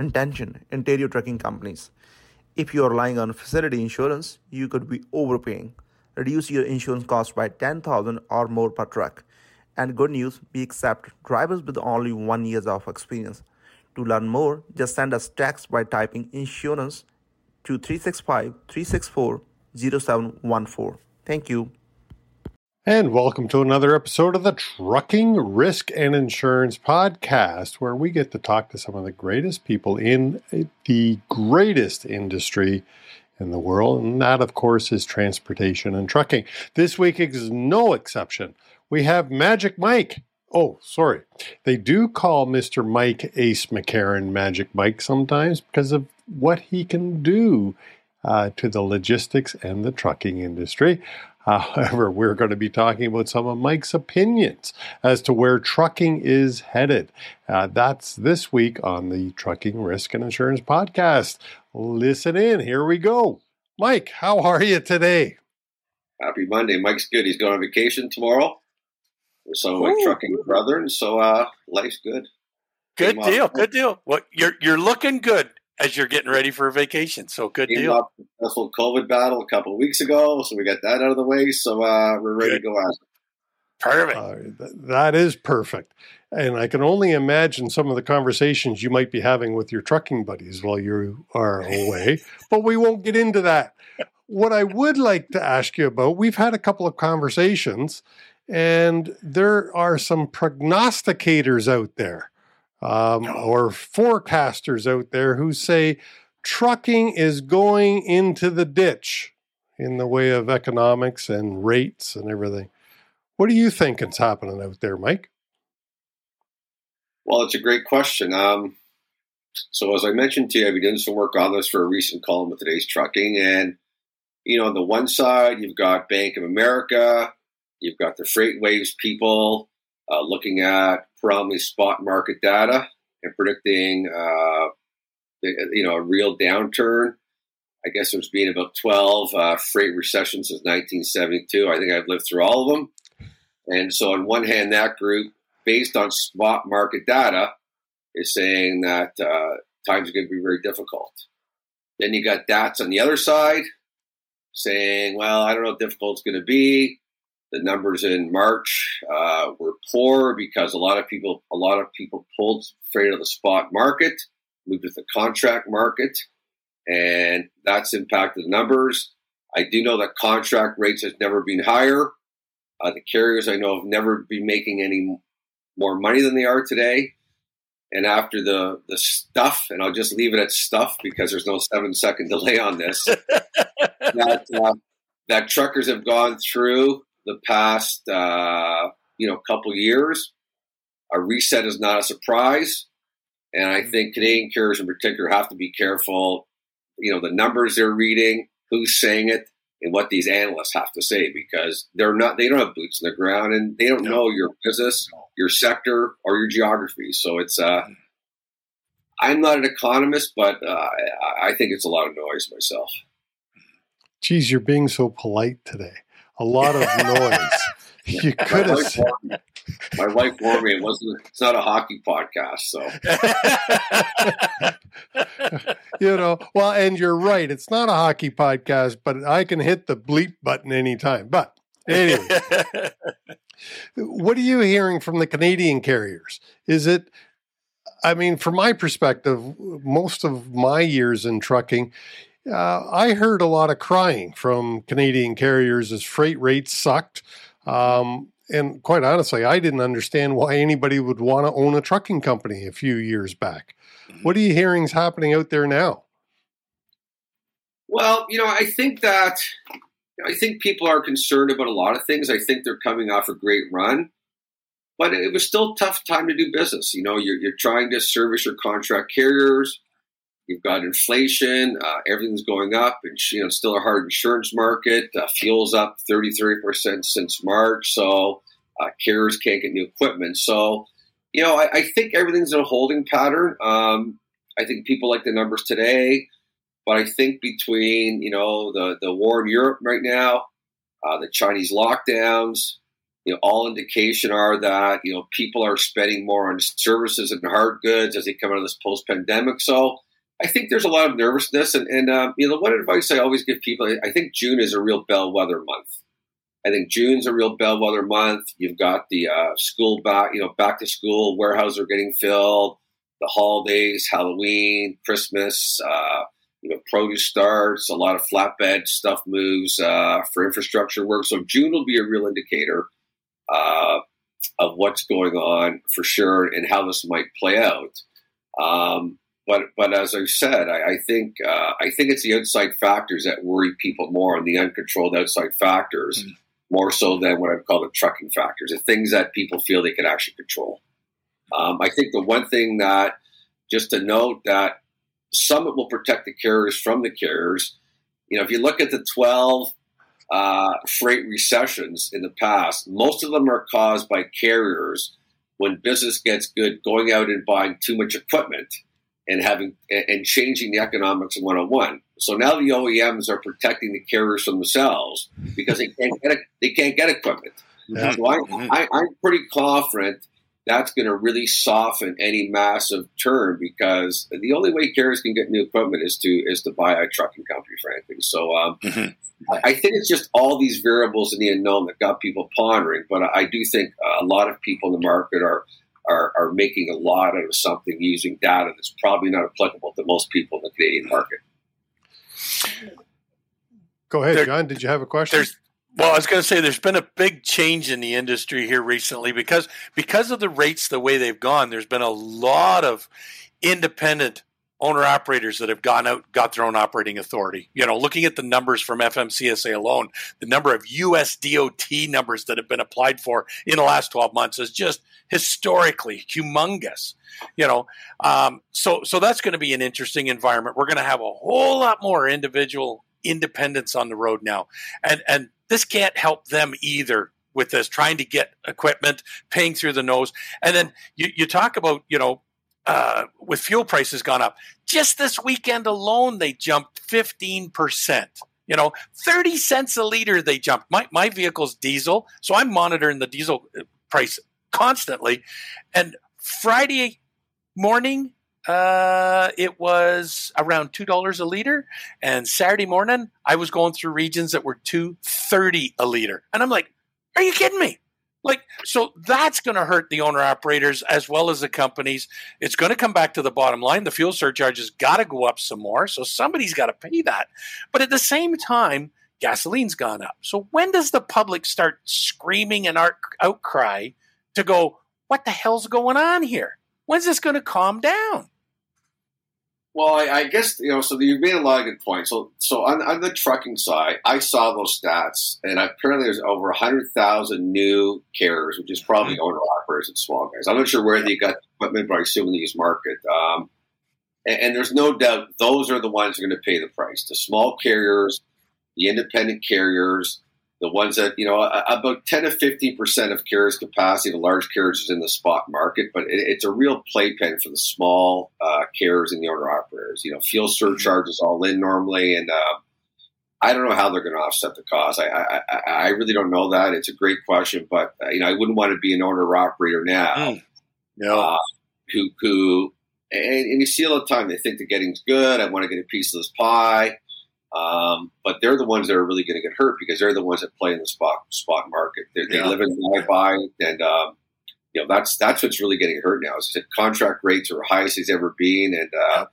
intention, interior trucking companies. If you are relying on facility insurance, you could be overpaying. Reduce your insurance cost by 10000 or more per truck. And good news, we accept drivers with only one years of experience. To learn more, just send us text by typing insurance to 365 364 0714. Thank you. And welcome to another episode of the Trucking Risk and Insurance Podcast, where we get to talk to some of the greatest people in the greatest industry in the world. And that, of course, is transportation and trucking. This week is no exception. We have Magic Mike. Oh, sorry. They do call Mr. Mike Ace McCarron Magic Mike sometimes because of what he can do uh, to the logistics and the trucking industry. However, we're going to be talking about some of Mike's opinions as to where trucking is headed. Uh, that's this week on the Trucking Risk and Insurance Podcast. Listen in. Here we go. Mike, how are you today? Happy Monday. Mike's good. He's going on vacation tomorrow with some of my Ooh. trucking brethren, so uh, life's good. Good Came deal. off- Good deal. Well, you're you're looking good as you're getting ready for a vacation. So good Came deal. off a successful COVID battle a couple of weeks ago, so we got that out of the way. So uh, we're ready to go out. Perfect. Uh, th- that is perfect. And I can only imagine some of the conversations you might be having with your trucking buddies while you are away, but we won't get into that. What I would like to ask you about, we've had a couple of conversations, and there are some prognosticators out there um, or forecasters out there who say trucking is going into the ditch in the way of economics and rates and everything. What do you think is happening out there, Mike? Well, it's a great question. Um, so, as I mentioned to you, I've been doing some work on this for a recent column with today's trucking. And, you know, on the one side, you've got Bank of America, you've got the FreightWaves people uh, looking at probably spot market data and predicting, uh, you know, a real downturn. I guess there's been about 12 uh, freight recessions since 1972. I think I've lived through all of them. And so, on one hand, that group, based on spot market data, is saying that uh, times are going to be very difficult. Then you got DATS on the other side saying, well, I don't know how difficult it's going to be. The numbers in March uh, were poor because a lot of people, a lot of people pulled freight out of the spot market, moved to the contract market, and that's impacted the numbers. I do know that contract rates has never been higher. Uh, the carriers I know have never been making any more money than they are today. And after the the stuff, and I'll just leave it at stuff because there's no seven second delay on this. that uh, that truckers have gone through the past uh, you know couple years. A reset is not a surprise, and I think Canadian carriers in particular have to be careful. You know the numbers they're reading, who's saying it, and what these analysts have to say because they're not they don't have boots in the ground and they don't No. know your business, your sector, or your geography. So it's uh, I'm not an economist, but uh, I, I think it's a lot of noise myself. Geez, you're being so polite today. A lot of noise. You could have said, my wife warned me it wasn't. It's not a hockey podcast, so you know, well, and you're right. It's not a hockey podcast, but I can hit the bleep button anytime. But anyway, what are you hearing from the Canadian carriers? Is it, I mean, from my perspective, most of my years in trucking, uh, I heard a lot of crying from Canadian carriers as freight rates sucked. Um, and quite honestly, I didn't understand why anybody would want to own a trucking company a few years back. What are you hearing is happening out there now? Well, you know, I think that I think people are concerned about a lot of things. I think they're coming off a great run, but it was still a tough time to do business. You know, you're, you're trying to service your contract carriers. You've got inflation. Uh, everything's going up, and you know, still a hard insurance market. Uh, fuel's up 30, 30 percent since March, so uh, carriers can't get new equipment. So, you know, I, I think everything's in a holding pattern. Um, I think people like the numbers today. But I think between you know the the war in Europe right now, uh, the Chinese lockdowns, you know, all indication are that you know people are spending more on services and hard goods as they come out of this post-pandemic. So I think there's a lot of nervousness, and, and uh, you know, one advice I always give people: I think June is a real bellwether month. I think June's a real bellwether month. You've got the uh, school back, you know, back to school. Warehouses are getting filled. The holidays, Halloween, Christmas. Uh, you know, produce starts. A lot of flatbed stuff moves uh, for infrastructure work. So June will be a real indicator uh, of what's going on for sure and how this might play out. Um, but but as I said, I, I think uh, I think it's the outside factors that worry people more, and the uncontrolled outside factors mm-hmm. more so than what I'd call the trucking factors, the things that people feel they can actually control. Um, I think the one thing that just to note that Summit will protect the carriers from the carriers. You know, if you look at the twelve uh, freight recessions in the past, most of them are caused by carriers when business gets good going out and buying too much equipment and having and changing the economics of 101. So now the OEMs are protecting the carriers from themselves because they can't get they can't get equipment. Yeah. So I. I, I'm pretty confident that's going to really soften any massive turn because the only way carriers can get new equipment is to is to buy a trucking company, frankly. So um, mm-hmm. I think it's just all these variables in the unknown that got people pondering. But I do think a lot of people in the market are, are, are making a lot out of something using data that's probably not applicable to most people in the Canadian market. Go ahead, there, John. Did you have a question? Well, I was going to say there's been a big change in the industry here recently because because of the rates the way they've gone. There's been a lot of independent owner operators that have gone out, got their own operating authority. You know, looking at the numbers from FMCSA alone, the number of US DOT numbers that have been applied for in the last 12 months is just historically humongous. You know, um, so so that's going to be an interesting environment. We're going to have a whole lot more individual independence on the road now, and and this can't help them either with this trying to get equipment, paying through the nose, and then you, you talk about you know uh, with fuel prices gone up. Just this weekend alone, they jumped 15%. You know, 30 cents a liter they jumped. My, my vehicle's diesel, so I'm monitoring the diesel uh, price constantly. And Friday morning, uh, it was around two dollars a liter, and Saturday morning I was going through regions that were two thirty a liter, and I'm like, "Are you kidding me? Like, so that's going to hurt the owner operators as well as the companies. It's going to come back to the bottom line. The fuel surcharge has got to go up some more. So somebody's got to pay that. But at the same time, gasoline's gone up. So when does the public start screaming an outcry to go, what the hell's going on here? When's this going to calm down? Well, I, I, guess you know. So you've made a lot of good points. So, so on, on the trucking side, I saw those stats, and apparently there's over hundred thousand new carriers, which is probably mm-hmm. owner operators and small guys. I'm not sure where they got equipment, but I assume in the used market. Um, and, and, there's no doubt those are the ones who are going to pay the price. The small carriers, the independent carriers, the ones that you know about 10 to 15 percent of carriers capacity the large carriers is in the spot market but it, it's a real playpen for the small uh, carriers and the owner operators you know fuel surcharges all in normally and uh, i don't know how they're going to offset the cost. I, I, I really don't know that. It's a great question but uh, you know i wouldn't want to be an owner operator now. Mm. no. Uh, who who and, and you see all the time. They think the getting's good. I want to get a piece of this pie um, but they're the ones that are really going to get hurt because they're the ones that play in the spot spot market. They're, they live in buy and um, you know that's that's what's really getting hurt now. Is that contract rates are highest as ever been, and uh,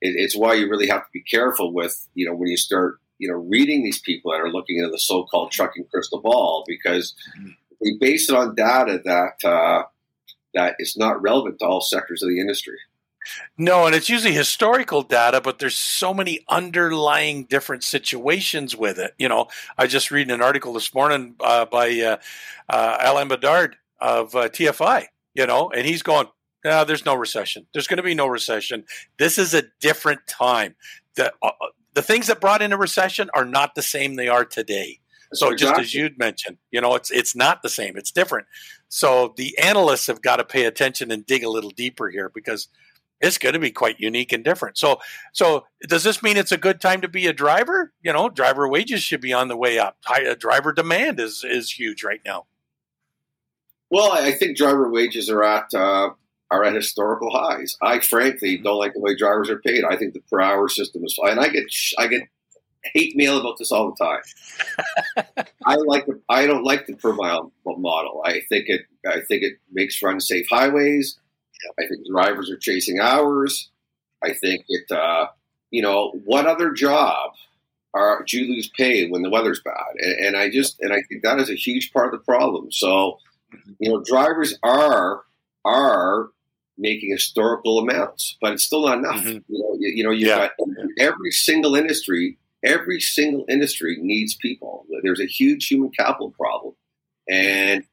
it, it's why you really have to be careful with you know when you start you know reading these people that are looking into the so-called trucking crystal ball because mm-hmm. they base it on data that uh, that is not relevant to all sectors of the industry. No, and it's usually historical data, but there's so many underlying different situations with it. You know, I just read an article this morning uh, by uh, uh, Alain Bedard of uh, TFI. You know, and he's going, "No, there's no recession. There's going to be no recession. This is a different time. The uh, the things that brought in a recession are not the same they are today." So exactly. just as you'd mentioned, you know, it's it's not the same. It's different. So the analysts have got to pay attention and dig a little deeper here because it's going to be quite unique and different. So, so does this mean it's a good time to be a driver? You know, driver wages should be on the way up. High, uh, driver demand is is huge right now. Well, I think driver wages are at uh, are at historical highs. I frankly don't like the way drivers are paid. I think the per hour system is fine. And I get I get hate mail about this all the time. I like the, I don't like the per mile model. I think it I think it makes for unsafe highways. I think drivers are chasing hours. I think it uh, you know what other job are do you lose pay when the weather's bad? And, and I just and I think that is a huge part of the problem. So you know drivers are are making historical amounts, but it's still not enough. Mhm. You know, you, you know, you've Yeah. got every single industry. Every single industry needs people. There's a huge human capital problem, and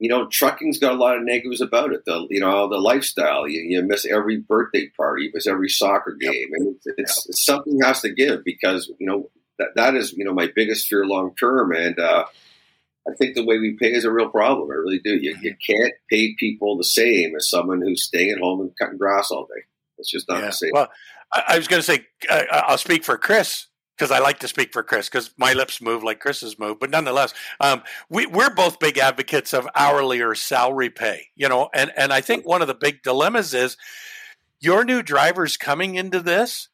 you know, trucking's got a lot of negatives about it. The you know the lifestyle. You, you miss every birthday party. You miss every soccer game, and it's, it's, it's something has to give because you know that that is you know my biggest fear long term, and uh, I think the way we pay is a real problem. I really do. You, you can't pay people the same as someone who's staying at home and cutting grass all day. It's just not Yeah. the same. Well, I, I was going to say I, I'll speak for Chris because I like to speak for Chris because my lips move like Chris's move. But nonetheless, um, we, we're both big advocates of hourly or salary pay. You know, and and I think one of the big dilemmas is your new drivers coming into this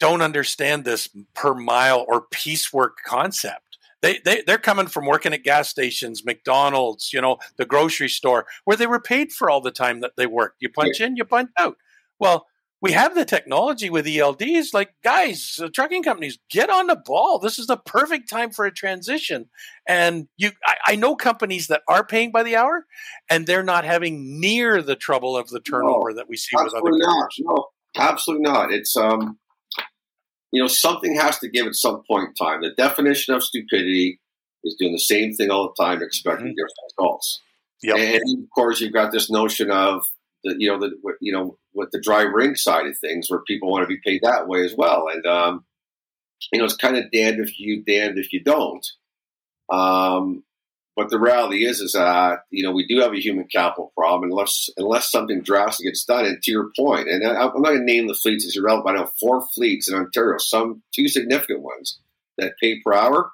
don't understand this per mile or piecework concept. They, they they're coming from working at gas stations, McDonald's, you know, the grocery store, where they were paid for all the time that they worked. You punch in, you punch out. Well, we have the technology with ELDs. Like, guys, uh, trucking companies, get on the ball. This is the perfect time for a transition. And you, I, I know companies that are paying by the hour, and they're not having near the trouble of the turnover that we see with other carriers. No, absolutely not. It's um, you know, something has to give at some point in time. The definition of stupidity is doing the same thing all the time, expecting Mhm. different results. Yep. And of course, you've got this notion of the, you know, the you know, with the driver inc side of things, where people want to be paid that way as well. And um, you know, it's kind of damned if you, damned if you don't. Um, but the reality is, is that you know we do have a human capital problem unless unless something drastic gets done. And to your point, and I, I'm not going to name the fleets as irrelevant. but I know four fleets in Ontario, some two significant ones that pay per hour,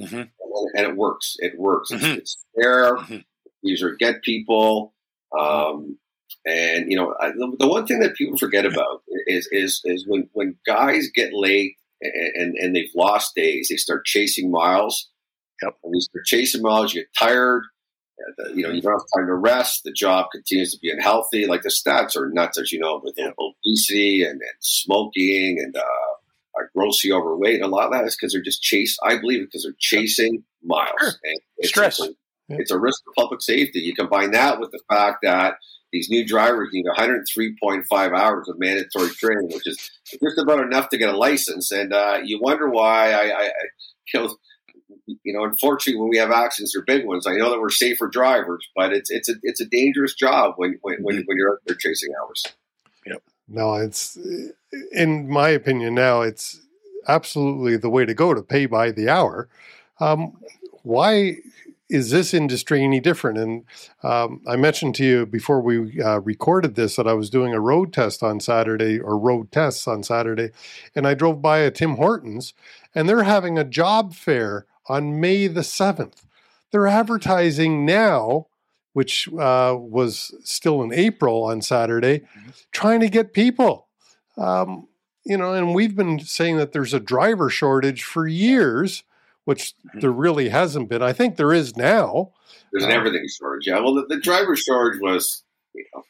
Mhm. and it works. It works. Mhm. It's, it's fair. Mhm. These are get people. Um, and you know, I, the, one thing that people forget about is is is when when guys get late and, and they've lost days, they start chasing miles. Yep. And you start chasing miles, you get tired. uh, the- You know, you don't have time to rest. The job continues to be unhealthy. Like the stats are nuts, as you know, with Yep. obesity and, and smoking and uh, are grossly overweight. A lot of that is because they're just chase. I believe because they're chasing miles. Sure. And it's, Stress. It's a, it's a risk to public safety. You combine that with the fact that these new drivers need 103.5 hours of mandatory training, which is just about enough to get a license. And uh, you wonder why I, I, you know, you know, unfortunately, when we have accidents, they're big ones. I know that we're safer drivers, but it's it's a it's a dangerous job when when when, when you're out there chasing hours. No, it's in my opinion now. It's absolutely the way to go to pay by the hour. Um, why is this industry any different? And um, I mentioned to you before we uh, recorded this that I was doing a road test on Saturday or road tests on Saturday, and I drove by a Tim Hortons, and they're having a job fair on May the seventh. They're advertising now which uh, was still in April on Saturday, trying to get people. Um, you know, and we've been saying that there's a driver shortage for years, which there really hasn't been. I think there is now. There's an Uh, everything shortage. Yeah. Well, the, the driver shortage was, you know,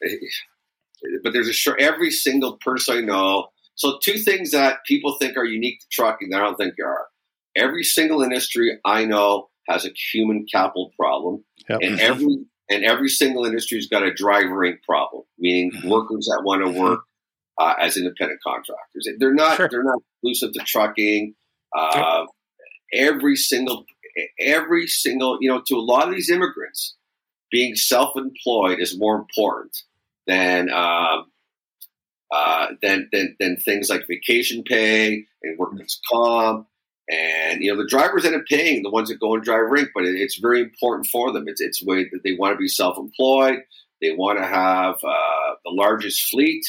but there's a short. Every single person I know. So two things that people think are unique to trucking that I don't think are. Every single industry I know has a human capital problem, Yep. and every and every single industry's got a driver inc problem, meaning Mhm. workers that want to work uh, as independent contractors. They're not Sure. they're not exclusive to trucking. Uh, Every single every single you know to a lot of these immigrants, being self-employed is more important than um, uh, than, than than things like vacation pay and workman's comp. And you know the drivers end up paying the ones that go and driver inc, but it, it's very important for them. It's it's way that they want to be self-employed. They want to have uh, the largest fleet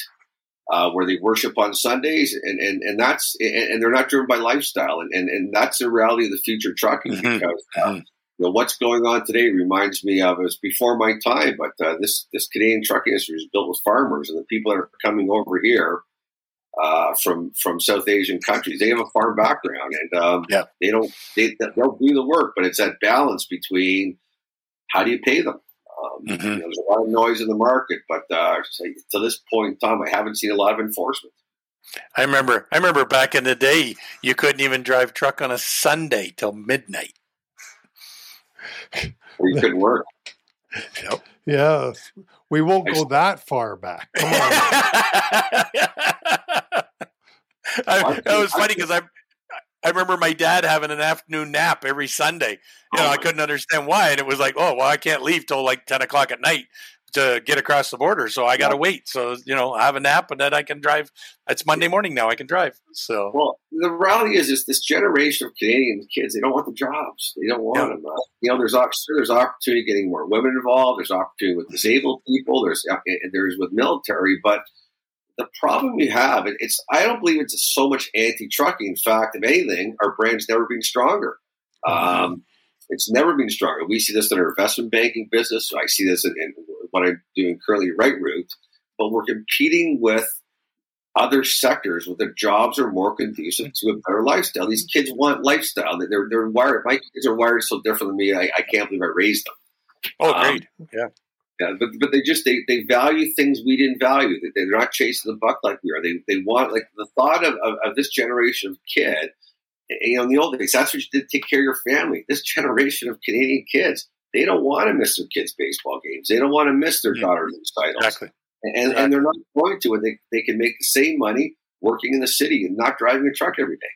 uh, where they worship on Sundays, and and, and that's and, and they're not driven by lifestyle, and, and and that's the reality of the future trucking Mhm. because uh, Mhm. you know, what's going on today reminds me of it was before my time, but uh, this this Canadian truck industry is built with farmers, and the people that are coming over here uh, from from South Asian countries, they have a farm background, and um, Yeah. they don't they they'll do the work, but it's that balance between how do you pay them. Um, Mhm. you know, there's a lot of noise in the market, but uh, say, to this point in time, I haven't seen a lot of enforcement. I remember. I remember back in the day, you couldn't even drive truck on a Sunday till midnight. Or you couldn't work. Yeah, we won't go that far back. Come on. I, that was funny because I, I remember my dad having an afternoon nap every Sunday. You know, I couldn't understand why, and it was like, oh, well, I can't leave till like ten o'clock at night to get across the border, so I got to wait. So you know, I have a nap, and then I can drive. It's Monday morning now. I can drive. So Well, the reality is, is this generation of Canadian kids, they don't want the jobs. They don't want Yeah. them. Uh, you know, there's there's opportunity getting more women involved. There's opportunity with disabled people. There's uh, there's with military, but the problem you have, it- it's I don't believe it's so much anti-trucking. In fact, if anything, our brand's never been stronger. Um, it's never been stronger. We see this in our investment banking business. I see this in, in what I'm doing currently at Right Route, but we're competing with other sectors where the jobs are more conducive to a better lifestyle. These kids want lifestyle. They're they're wired. My kids are wired so different than me. I, I can't believe I raised them. oh, Um, great. Yeah, but but they just they, they value things we didn't value. They- They're not chasing the buck like we are. They they want like the thought of, of, of this generation of kid. You know, in the old days, that's what you did. Take care of your family. This generation of Canadian kids, they don't want to miss their kids' baseball games. They don't want to miss their daughters' recitals Exactly. and, and they're not going to, and they, they can make the same money working in the city and not driving a truck every day.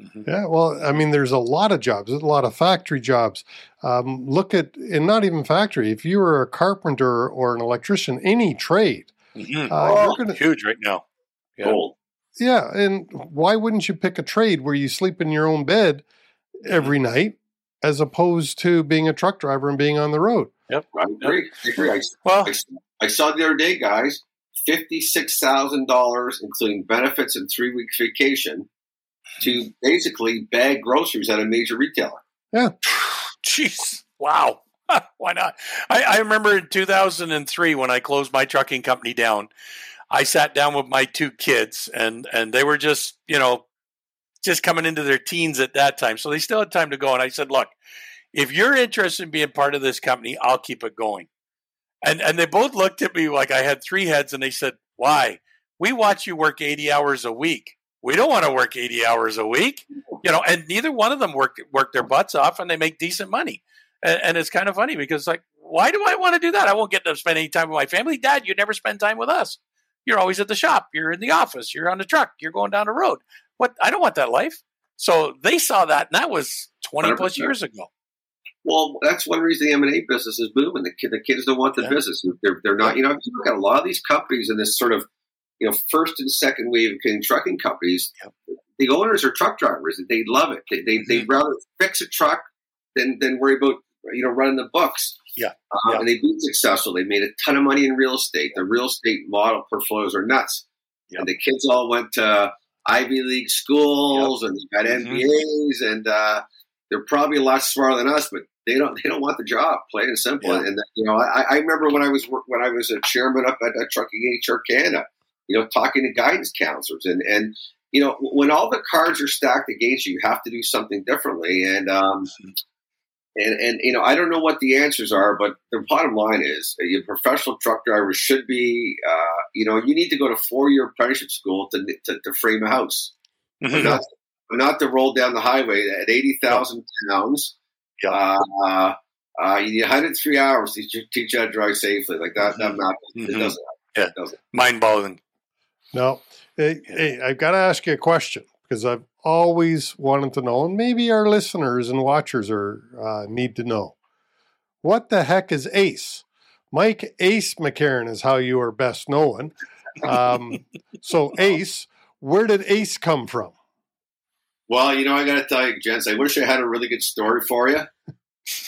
Mhm. Yeah, well, I mean, there's a lot of jobs, there's a lot of factory jobs. Um, look at, and not even factory. If you were a carpenter or an electrician, any trade, Mhm. uh, Oh, you're gonna, Huge right now. Yeah. Gold. yeah. And why wouldn't you pick a trade where you sleep in your own bed every night, as opposed to being a truck driver and being on the road? Yep, I agree. I agree. I, Well, I, I saw the other day, guys, fifty-six thousand dollars, including benefits and three weeks vacation, to basically bag groceries at a major retailer. Yeah. Jeez. Wow. Why not? I, I remember in 2003 when I closed my trucking company down, I sat down with my two kids and, and they were just, you know, just coming into their teens at that time. So they still had time to go. And I said, look, if you're interested in being part of this company, I'll keep it going. And, and they both looked at me like I had three heads and they said, why? We watch you work 80 hours a week. We don't want to work 80 hours a week you know, and neither one of them work work their butts off, and they make decent money. And, and it's kind of funny because, like, why do I want to do that? I won't get to spend any time with my family. Dad, you never spend time with us. You're always at the shop. You're in the office. You're on the truck. You're going down the road. What? I don't want that life. So they saw that, and that was 20 plus 100%. years ago. Well, that's one reason the M and A business is booming. The, the kids don't want the Yeah. business. They're, they're not. You know, you look at a lot of these companies in this sort of, you know, first and second wave of Canadian trucking companies. The owners are truck drivers. They love it. They they they'd rather fix a truck than than worry about you know running the books. Yeah. Um, Yeah. And they've been successful. They made a ton of money in real estate. The real estate model portfolios are nuts. Yeah. And the kids all went to Ivy League schools and they got Mhm. MBAs and uh, they're probably a lot smarter than us, but they don't they don't want the job. Plain and simple. Yeah. And you know, I, I remember when I was when I was a chairman up at, at Trucking HR Canada, you know, talking to guidance counselors and and you know when all the cards are stacked against you, you have to do something differently. And um, and and you know, I don't know what the answers are, but the bottom line is, a professional truck driver should be, uh, you know, you need to go to four year apprenticeship school to, to to frame a house Mhm. not, not to roll down the highway at 80,000 pounds. Yeah. Uh, uh, you need 103 hours to teach, you how to drive safely. Like that, that Mhm. math, it Mhm. doesn't. Yeah. It doesn't. Mind boggling. No. Hey, hey, I've got to ask you a question because I've always wanted to know, and maybe our listeners and watchers are uh, need to know. What the heck is ACE? Mike Ace McCarron is how you are best known. Um, so ACE, where did ACE come from? Well, you know, I got to tell you, gents, I wish I had a really good story for you.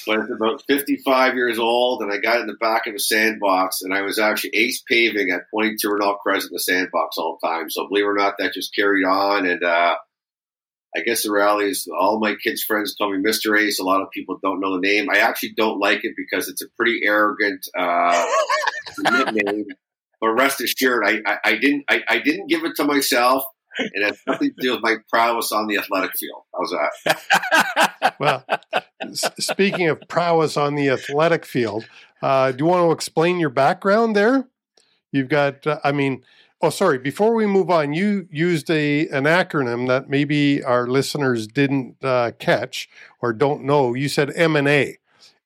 But it's about 55 years old, and I got in the back of a sandbox, and I was actually ace paving at 22 Renault Crescent, the sandbox all the time. So believe it or not, that just carried on. And uh, I guess the reality is all my kids' friends call me Mr. Ace. A lot of people don't know the name. I actually don't like it because it's a pretty arrogant uh, nickname. But rest assured, I, I, I didn't I, I, didn't give it to myself. It has nothing to do with my prowess on the athletic field. How's that? well, s- speaking of prowess on the athletic field, uh, do you want to explain your background there? You've got, uh, I mean, Oh, sorry. Before we move on, you used a an acronym that maybe our listeners didn't uh, catch or don't know. You said M and A.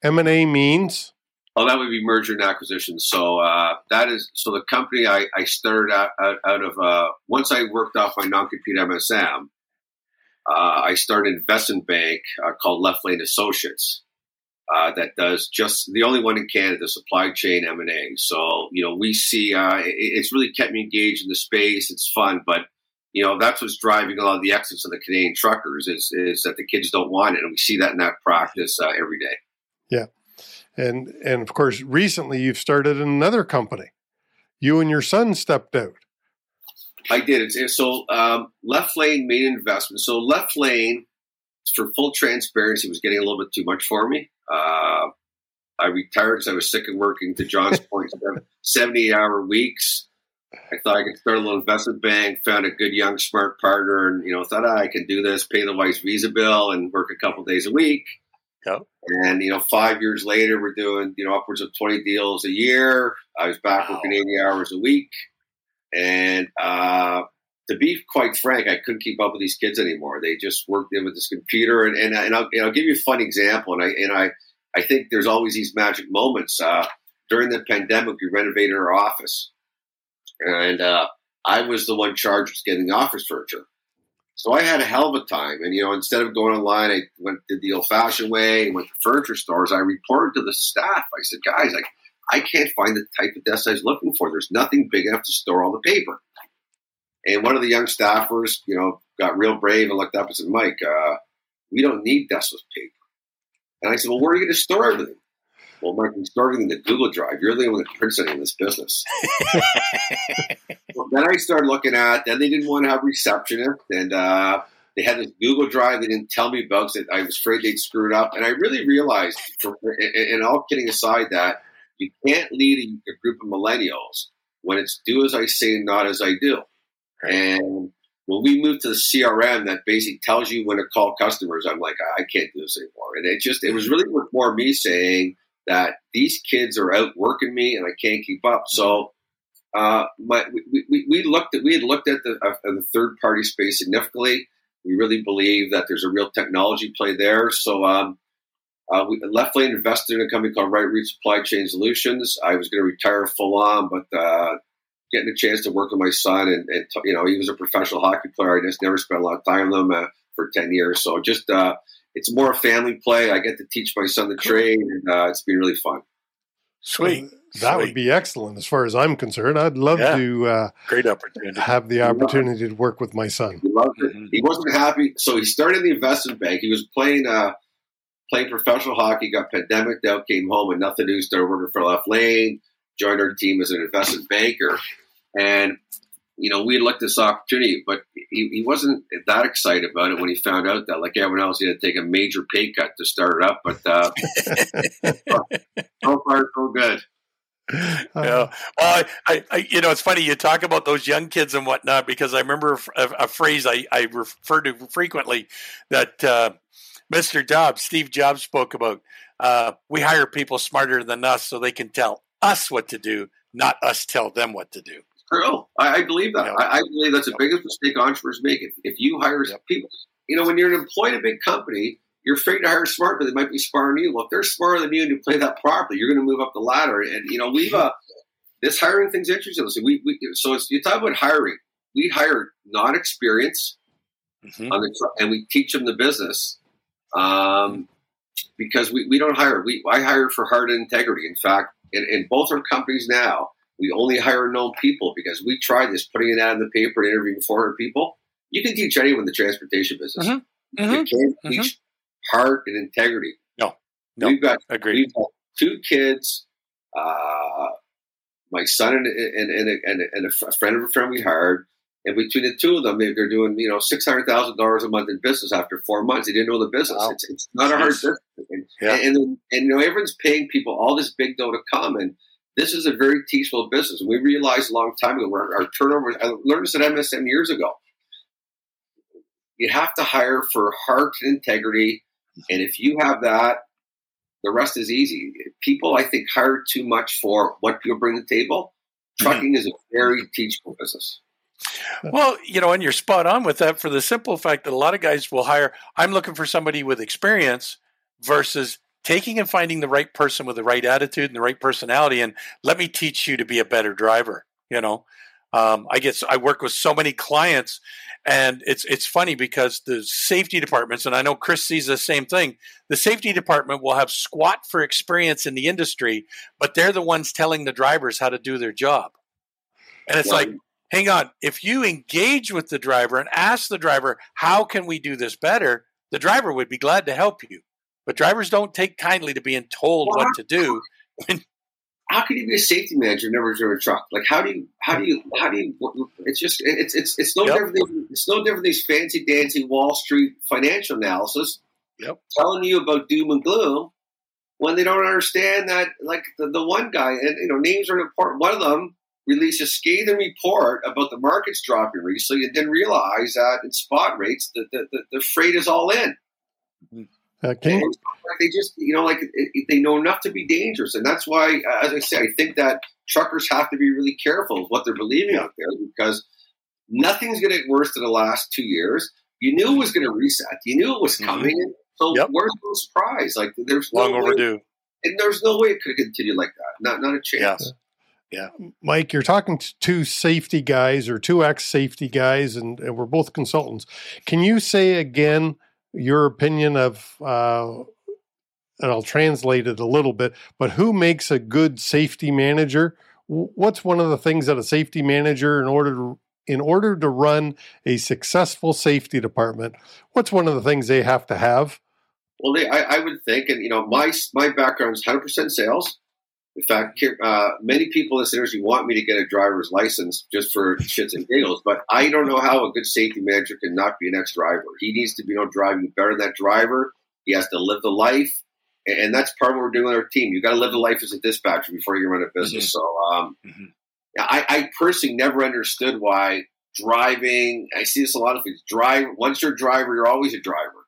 M and A means. Oh, that would be merger and acquisition. So uh, that is so the company I, I started out, out, out of uh, once I worked off my non compete MSM, uh, I started an investment bank uh, called Left Lane Associates uh, that does just the only one in Canada, supply chain M and A. So you know, we see uh, it, it's really kept me engaged in the space. It's fun, but you know that's what's driving a lot of the exits of the Canadian truckers is is that the kids don't want it, and we see that in that practice uh, every day. Yeah, and and of course, recently you've started another company. You and your son stepped out. I did. It's, so um, Left Lane made an investment. So Left Lane, for full transparency, was getting a little bit too much for me. Uh, I retired because I was sick of working, to John's point, 70 hour weeks. I thought I could start a little investment bank, found a good, young, smart partner, and, you know, thought oh, I could do this, pay the wife's visa bill, and work a couple days a week. Yep. And, you know, five years later, we're doing, you know, upwards of 20 deals a year. I was back wow. working 80 hours a week. And uh, to be quite frank, I couldn't keep up with these kids anymore. They just worked in with this computer, and and, and, I'll, and I'll give you a fun example. And I and I I think there's always these magic moments. Uh, during the pandemic, we renovated our office, and uh, I was the one charged with getting the office furniture. So I had a hell of a time. And you know, instead of going online, I went did the old-fashioned way and went to furniture stores. I reported to the staff. I said, guys, I I can't find the type of desk I was looking for. There's nothing big enough to store all the paper. And one of the young staffers, you know, got real brave and looked up and said, Mike, uh, we don't need deskless paper. And I said, well, where are you going to store everything? Well, Mike, we store everything in the Google Drive. You're the only one that prints anything in this business. well, then I started looking at, then they didn't want to have receptionist. And uh, they had this Google Drive they didn't tell me about because I was afraid they'd screw it up. And I really realized, and all kidding aside, that you can't lead a, a group of millennials when it's do as I say, not as I do. And when we moved to the CRM that basically tells you when to call customers, I'm like, I can't do this anymore. And it just, it was really more me saying that these kids are out working me and I can't keep up. So, uh, my, we, we, we, looked at, we had looked at the, uh, the third party space significantly. We really believe that there's a real technology play there. So, um, uh, we left lane invested in a company called Right Route Supply Chain Solutions. I was going to retire full on, but uh, getting a chance to work with my son, and, and you know, he was a professional hockey player. I just never spent a lot of time with him uh, for ten years. So just uh, it's more a family play. I get to teach my son the trade, and uh, it's been really fun. Sweet. That Sweet. would be excellent as far as I'm concerned. I'd love yeah. to uh, great opportunity have the opportunity to work with my son. He loved it. Mm-hmm. He wasn't happy, so he started the investment bank. He was playing uh, playing professional hockey, got pandemic out, came home, and nothing new. Started working for Left Lane, joined our team as an investment banker, and you know, we looked this opportunity, but he, he wasn't that excited about it when he found out that, like everyone else, he had to take a major pay cut to start it up. But uh, so far, so good. yeah. Well, I, I, I, you know, it's funny you talk about those young kids and whatnot because I remember a, a phrase I, I refer to frequently that uh, Mr. Jobs, Steve Jobs, spoke about. Uh, we hire people smarter than us so they can tell us what to do, not us tell them what to do true. I, I believe that. I, I, believe that's the biggest mistake entrepreneurs make. If, if you hire yep. people, you know, when you're an employee in a big company, you're afraid to hire smart, but they might be smarter than you. Well, if they're smarter than you and you play that properly, you're going to move up the ladder. And you know, we've uh, this hiring thing's interesting. So we, we so it's, you talk about hiring. We hire non-experience, mm-hmm. the, and we teach them the business. Um, because we, we don't hire. We I hire for heart and integrity. In fact, in, in both our companies now, we only hire known people because we tried this, putting it out in the paper and interviewing 400 people. You can teach anyone the transportation business. Mm-hmm. Mm-hmm. You can't mm-hmm. teach heart and integrity. No, no, we've got agreed. We've got two kids. Uh, my son and and and, and, and a friend of a friend we hired. And between the two of them, they're doing you know six hundred thousand dollars a month in business after four months. They didn't know the business. Wow. It's, it's not a hard business. And, yeah. and, and, and you know everyone's paying people all this big dough to come, and this is a very teachable business. And we realized a long time ago where our turnover. I learned this at MSM years ago. You have to hire for heart and integrity, and if you have that, the rest is easy. People, I think, hire too much for what people bring to the table. Mm-hmm. Trucking mm-hmm. is a very teachable business. Well, you know, and you're spot on with that for the simple fact that a lot of guys will hire, I'm looking for somebody with experience versus taking and finding the right person with the right attitude and the right personality and let me teach you to be a better driver, you know. Um, I get I work with so many clients and it's it's funny because the safety departments and I know Chris sees the same thing. The safety department will have squat for experience in the industry, but they're the ones telling the drivers how to do their job. And it's like hang on, if you engage with the driver and ask the driver, how can we do this better? The driver would be glad to help you. But drivers don't take kindly to being told well, what to do. how can you be a safety manager and never drive a truck? Like, how do you, how do you, how do you, it's just, it's, it's, it's no yep. different than, it's no different than these fancy dancy Wall Street financial analysis yep. telling you about doom and gloom when they don't understand that, like the, the one guy, and you know, names are important. One of them released a scathing report about the markets dropping recently and didn't realize that in spot rates that the, the, the, freight is all in. Okay. they just, you know, like it, they know enough to be dangerous. And that's why, uh, as I say, I think that truckers have to be really careful of what they're believing out there because nothing's going to get worse than the last two years. You knew it was going to reset. You knew it was mm-hmm. coming. Mm-hmm. So yep. where's the surprise? Like there's long no overdue. Way, and there's no way it could continue like that. Not not a chance. Yes. Yeah. Mike, you're talking to two safety guys or two ex safety guys, and, and, we're both consultants. Can you say again your opinion of, uh, and I'll translate it a little bit, but who makes a good safety manager? What's one of the things that a safety manager, in order to in order to run a successful safety department, what's one of the things they have to have? Well, they, I, I, would think, and you know, my my background is 100% sales. In fact, uh, many people in this industry want me to get a driver's license just for shits and giggles, but I don't know how a good safety manager can not be an ex-driver. He needs to be you know, driving better than that driver. He has to live the life, and that's part of what we're doing with our team. You've got to live the life as a dispatcher before you run a business. Mm-hmm. So, um, mm-hmm. I, I, personally never understood why driving. I see this a lot of things. Drive once you're a driver, you're always a driver.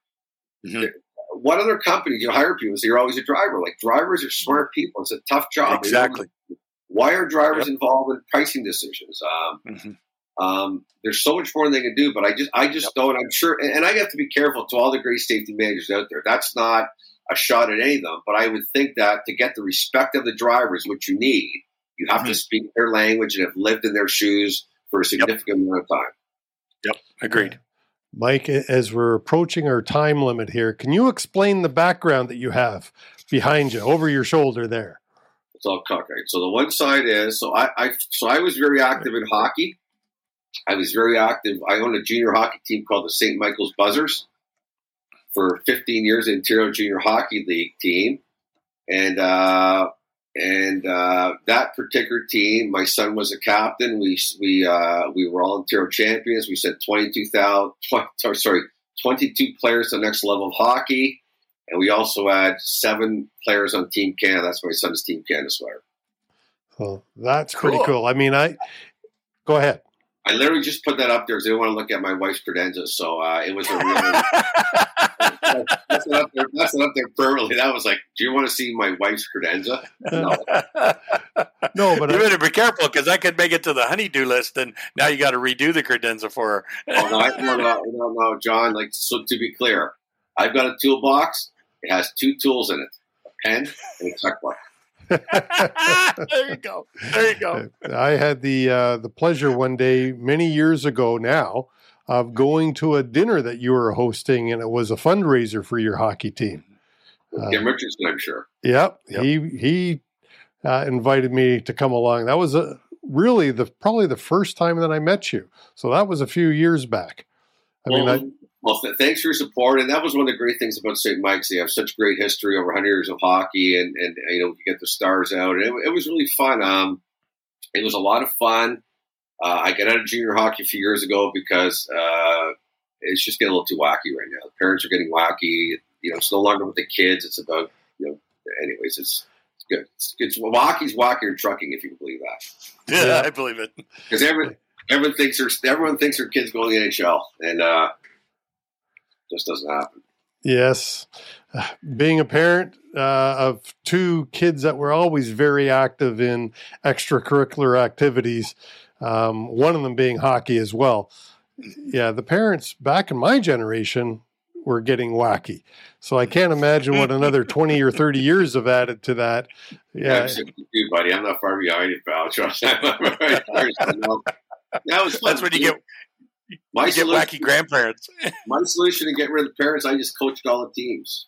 Mm-hmm what other companies you hire people so you're always a driver? Like drivers are smart people. It's a tough job. Exactly. Why are drivers yep. involved in pricing decisions? Um, mm-hmm. um, there's so much more they can do, but I just I just yep. don't. I'm sure, and, and I have to be careful to all the great safety managers out there. That's not a shot at any of them, but I would think that to get the respect of the drivers, which you need, you have mm-hmm. to speak their language and have lived in their shoes for a significant yep. amount of time. Yep, agreed. Mike, as we're approaching our time limit here, can you explain the background that you have behind you, over your shoulder there? It's all cockeyed. So the one side is so I, I so I was very active in hockey. I was very active. I owned a junior hockey team called the St. Michael's Buzzers for 15 years, Ontario Junior Hockey League team, and uh, and uh, that particular team, my son was a captain. We we uh, we were all Ontario champions. We sent 22,000, sorry, 22 players to the next level of hockey, and we also had seven players on Team Canada. That's my son's Team Canada sweater. Well, that's cool. pretty cool. I mean, I go ahead. I literally just put that up there because they want to look at my wife's credentials. So uh, it was a real. that's, not up there, that's not up there permanently. That was like, do you want to see my wife's credenza? No, no but you I, better be careful because I could make it to the honeydew list, and now you got to redo the credenza for her. oh, no, I, no, no, no, no, John. Like, so to be clear, I've got a toolbox. It has two tools in it: a pen and a checkbook. there you go. There you go. I had the uh, the pleasure one day many years ago now of going to a dinner that you were hosting, and it was a fundraiser for your hockey team. Kim uh, Richardson, I'm sure. Yep, yep. he he uh, invited me to come along. That was a really the probably the first time that I met you. So that was a few years back. I well, mean, I, well, th- thanks for your support. And that was one of the great things about St. Mike's. They have such great history over 100 years of hockey, and, and you know, you get the stars out. And it, it was really fun. Um, it was a lot of fun. Uh, I got out of junior hockey a few years ago because uh, it's just getting a little too wacky right now. The parents are getting wacky. You know, it's no longer with the kids. It's about you know. Anyways, it's it's good. It's, it's wacky's wackier trucking if you can believe that. Yeah, I believe it. Because everyone everyone thinks their everyone thinks their kids going to the NHL, and uh, just doesn't happen. Yes. Being a parent uh, of two kids that were always very active in extracurricular activities, um, one of them being hockey as well. Yeah, the parents back in my generation were getting wacky. So I can't imagine what another 20 or 30 years have added to that. Yeah. I'm 62, buddy. I'm not far behind you, pal. Trust me. that was fun. That's when you get my get wacky grandparents. my solution to get rid of the parents, I just coached all the teams.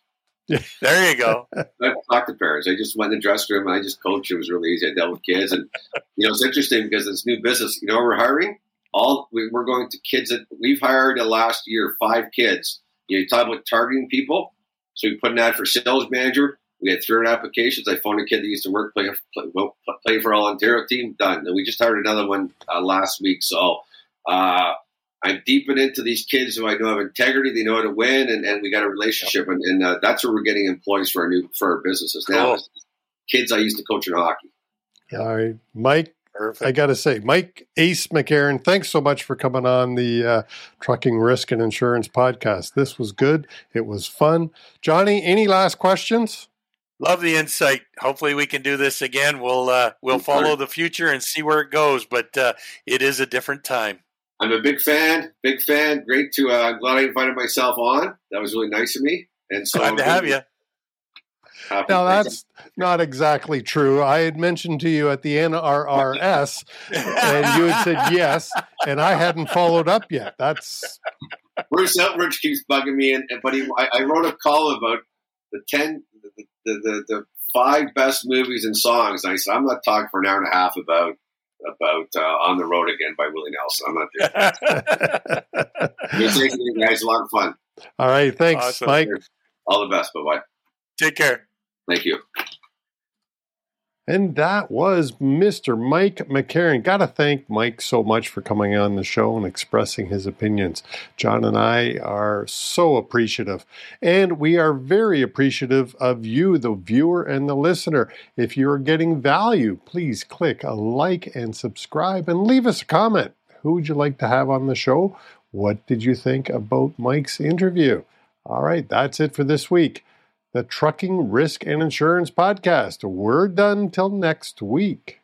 there you go. I talked to parents. I just went in the dressing room and I just coached. It was really easy. I dealt with kids, and you know it's interesting because it's new business. You know, we're hiring all. We're going to kids that we've hired the last year five kids. You, know, you talk about targeting people. So we put an ad for sales manager. We had 300 applications. I phoned a kid that used to work play play, play for all Ontario team. Done. And we just hired another one uh, last week. So. Uh, I'm deeping into these kids who I know have integrity. They know how to win, and, and we got a relationship, and, and uh, that's where we're getting employees for our new for our businesses now. Kids I used to coach in hockey. All right, Mike. Perfect. I got to say, Mike Ace McCarron, thanks so much for coming on the uh, Trucking Risk and Insurance podcast. This was good. It was fun. Johnny, any last questions? Love the insight. Hopefully, we can do this again. We'll uh, we'll follow the future and see where it goes. But uh, it is a different time. I'm a big fan, big fan. Great to. Uh, I'm glad I invited myself on. That was really nice of me. And so glad to have you. Now that's not exactly true. I had mentioned to you at the NRRS, and you had said yes, and I hadn't followed up yet. That's Bruce Elbridge keeps bugging me, and but he, I, I, wrote a call about the ten, the, the, the, the five best movies and songs. And I said I'm not talking for an hour and a half about about uh, On the Road Again by Willie Nelson. I'm not there. You're taking you guys a lot of fun. All right. Thanks, awesome. Mike. All the best. Bye bye. Take care. Thank you. And that was Mr. Mike McCarron. Got to thank Mike so much for coming on the show and expressing his opinions. John and I are so appreciative. And we are very appreciative of you, the viewer and the listener. If you're getting value, please click a like and subscribe and leave us a comment. Who would you like to have on the show? What did you think about Mike's interview? All right, that's it for this week the Trucking Risk and Insurance Podcast. We're done till next week.